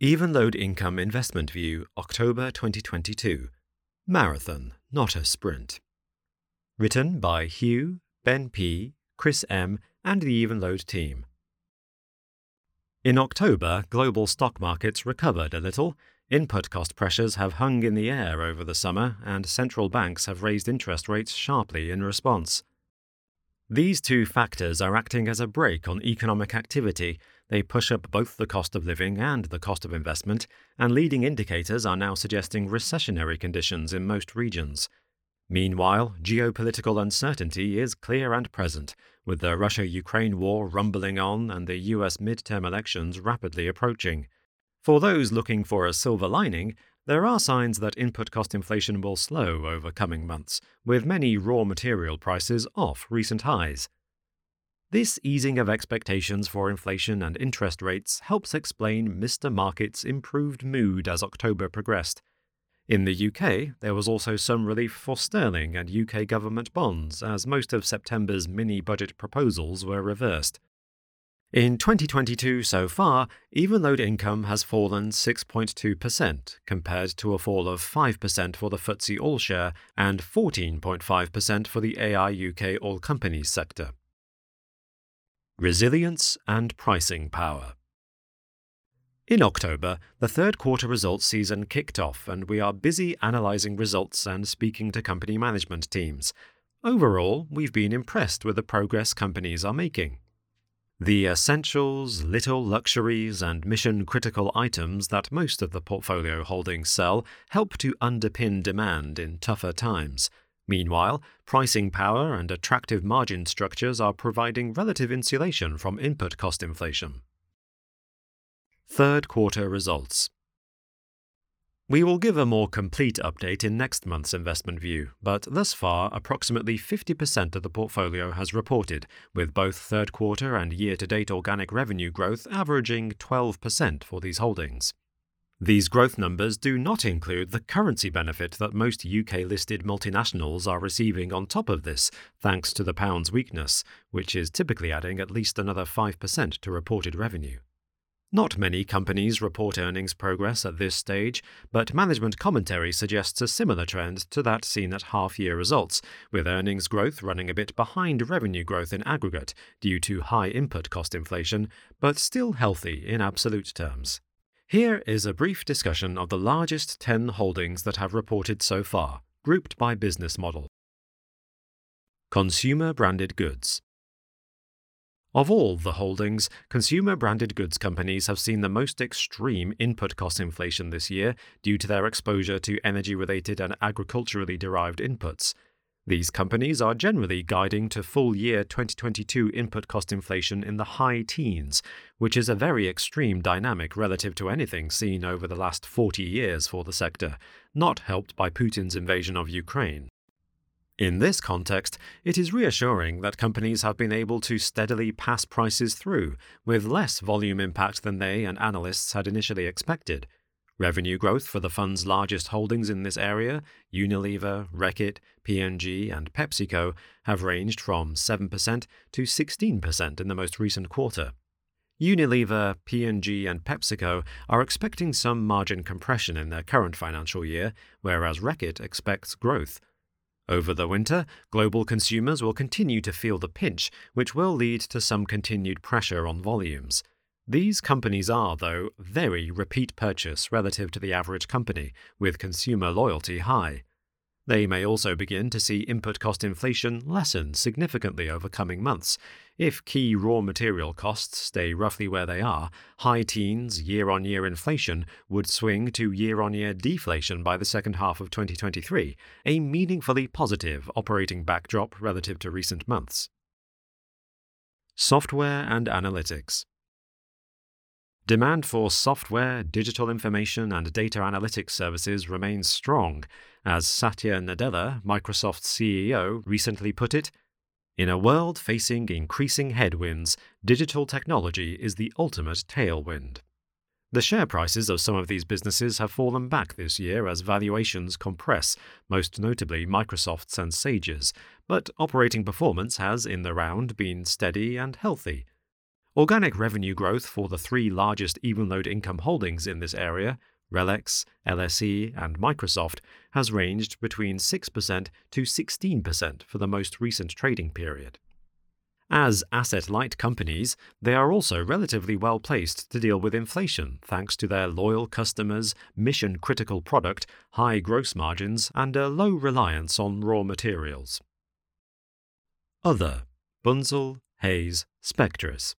Evenlode Income Investment View, October 2022. Marathon, not a sprint. Written by Hugh, Ben P., Chris M., and the Evenlode team. In October, global stock markets recovered a little. Input cost pressures have hung in the air over the summer, and central banks have raised interest rates sharply in response. These two factors are acting as a brake on economic activity they push up both the cost of living and the cost of investment, and leading indicators are now suggesting recessionary conditions in most regions. Meanwhile, geopolitical uncertainty is clear and present, with the Russia Ukraine war rumbling on and the US midterm elections rapidly approaching. For those looking for a silver lining, there are signs that input cost inflation will slow over coming months, with many raw material prices off recent highs. This easing of expectations for inflation and interest rates helps explain Mr. Market's improved mood as October progressed. In the UK, there was also some relief for sterling and UK government bonds, as most of September's mini budget proposals were reversed. In 2022 so far, Evenlode income has fallen 6.2%, compared to a fall of 5% for the FTSE All Share and 14.5% for the AI UK All Companies sector. Resilience and Pricing Power. In October, the third quarter results season kicked off, and we are busy analysing results and speaking to company management teams. Overall, we've been impressed with the progress companies are making. The essentials, little luxuries, and mission critical items that most of the portfolio holdings sell help to underpin demand in tougher times. Meanwhile, pricing power and attractive margin structures are providing relative insulation from input cost inflation. Third quarter results. We will give a more complete update in next month's investment view, but thus far, approximately 50% of the portfolio has reported, with both third quarter and year to date organic revenue growth averaging 12% for these holdings. These growth numbers do not include the currency benefit that most UK listed multinationals are receiving on top of this, thanks to the pound's weakness, which is typically adding at least another 5% to reported revenue. Not many companies report earnings progress at this stage, but management commentary suggests a similar trend to that seen at half year results, with earnings growth running a bit behind revenue growth in aggregate due to high input cost inflation, but still healthy in absolute terms. Here is a brief discussion of the largest 10 holdings that have reported so far, grouped by business model. Consumer branded goods. Of all the holdings, consumer branded goods companies have seen the most extreme input cost inflation this year due to their exposure to energy related and agriculturally derived inputs. These companies are generally guiding to full year 2022 input cost inflation in the high teens, which is a very extreme dynamic relative to anything seen over the last 40 years for the sector, not helped by Putin's invasion of Ukraine. In this context, it is reassuring that companies have been able to steadily pass prices through, with less volume impact than they and analysts had initially expected. Revenue growth for the fund's largest holdings in this area, Unilever, Reckitt, P&G, and PepsiCo, have ranged from 7% to 16% in the most recent quarter. Unilever, P&G, and PepsiCo are expecting some margin compression in their current financial year, whereas Reckitt expects growth. Over the winter, global consumers will continue to feel the pinch, which will lead to some continued pressure on volumes. These companies are, though, very repeat purchase relative to the average company, with consumer loyalty high. They may also begin to see input cost inflation lessen significantly over coming months. If key raw material costs stay roughly where they are, high teens year on year inflation would swing to year on year deflation by the second half of 2023, a meaningfully positive operating backdrop relative to recent months. Software and Analytics Demand for software, digital information, and data analytics services remains strong, as Satya Nadella, Microsoft's CEO, recently put it. In a world facing increasing headwinds, digital technology is the ultimate tailwind. The share prices of some of these businesses have fallen back this year as valuations compress, most notably Microsoft's and Sage's, but operating performance has, in the round, been steady and healthy. Organic revenue growth for the three largest Evenlode income holdings in this area, RELX, LSE, and Microsoft, has ranged between 6% to 16% for the most recent trading period. As asset light companies, they are also relatively well placed to deal with inflation thanks to their loyal customers, mission critical product, high gross margins, and a low reliance on raw materials. Other Bunzl, Hays, Spectris.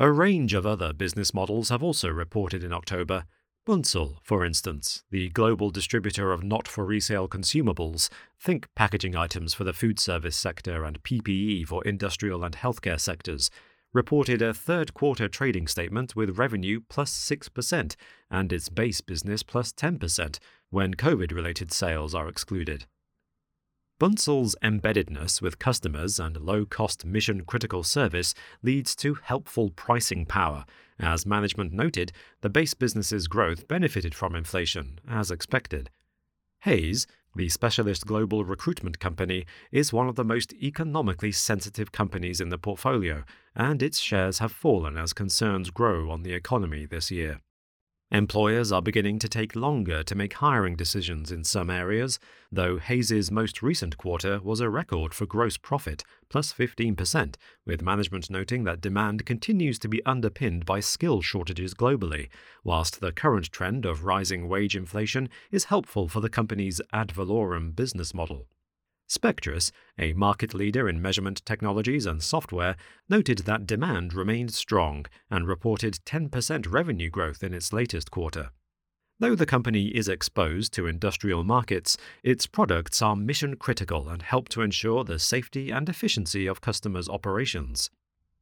A range of other business models have also reported in October. Bunzl, for instance, the global distributor of not for resale consumables, think packaging items for the food service sector and PPE for industrial and healthcare sectors, reported a third quarter trading statement with revenue plus 6% and its base business plus 10% when COVID related sales are excluded. Bunzl's embeddedness with customers and low cost mission critical service leads to helpful pricing power. As management noted, the base business's growth benefited from inflation, as expected. Hays, the specialist global recruitment company, is one of the most economically sensitive companies in the portfolio, and its shares have fallen as concerns grow on the economy this year. Employers are beginning to take longer to make hiring decisions in some areas, though Hays's most recent quarter was a record for gross profit, plus 15%, with management noting that demand continues to be underpinned by skill shortages globally, whilst the current trend of rising wage inflation is helpful for the company's ad valorem business model. Spectris, a market leader in measurement technologies and software, noted that demand remained strong and reported 10% revenue growth in its latest quarter. Though the company is exposed to industrial markets, its products are mission critical and help to ensure the safety and efficiency of customers' operations.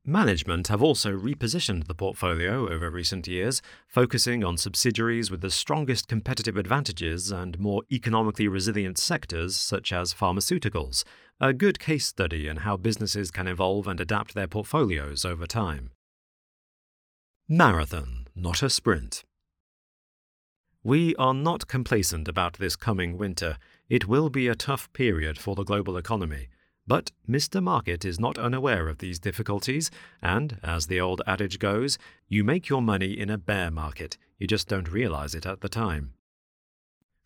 Management have also repositioned the portfolio over recent years, focusing on subsidiaries with the strongest competitive advantages and more economically resilient sectors such as pharmaceuticals, a good case study in how businesses can evolve and adapt their portfolios over time. Marathon, not a sprint. We are not complacent about this coming winter. It will be a tough period for the global economy. But Mr. Market is not unaware of these difficulties, and, as the old adage goes, you make your money in a bear market, you just don't realize it at the time.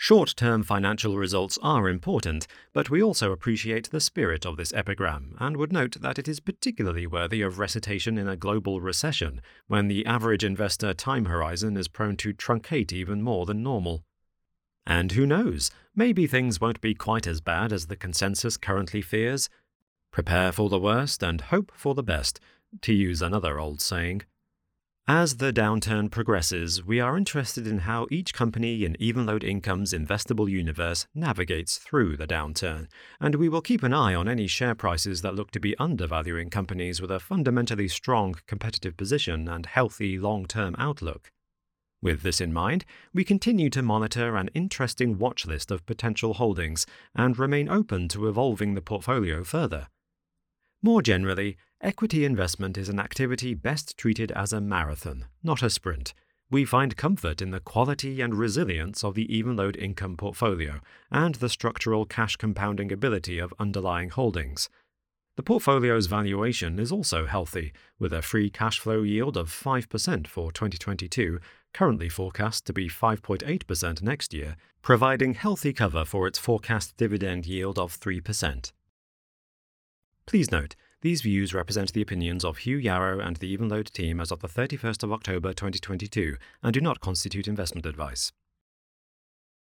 Short term financial results are important, but we also appreciate the spirit of this epigram and would note that it is particularly worthy of recitation in a global recession, when the average investor time horizon is prone to truncate even more than normal. And who knows, maybe things won't be quite as bad as the consensus currently fears. Prepare for the worst and hope for the best, to use another old saying. As the downturn progresses, we are interested in how each company in Evenlode Income's investable universe navigates through the downturn, and we will keep an eye on any share prices that look to be undervaluing companies with a fundamentally strong competitive position and healthy long term outlook. With this in mind, we continue to monitor an interesting watch list of potential holdings and remain open to evolving the portfolio further. More generally, equity investment is an activity best treated as a marathon, not a sprint. We find comfort in the quality and resilience of the Evenlode income portfolio and the structural cash compounding ability of underlying holdings. The portfolio's valuation is also healthy, with a free cash flow yield of 5% for 2022, currently forecast to be 5.8% next year, providing healthy cover for its forecast dividend yield of 3%. Please note, these views represent the opinions of Hugh Yarrow and the Evenlode team as of the 31st of October 2022 and do not constitute investment advice.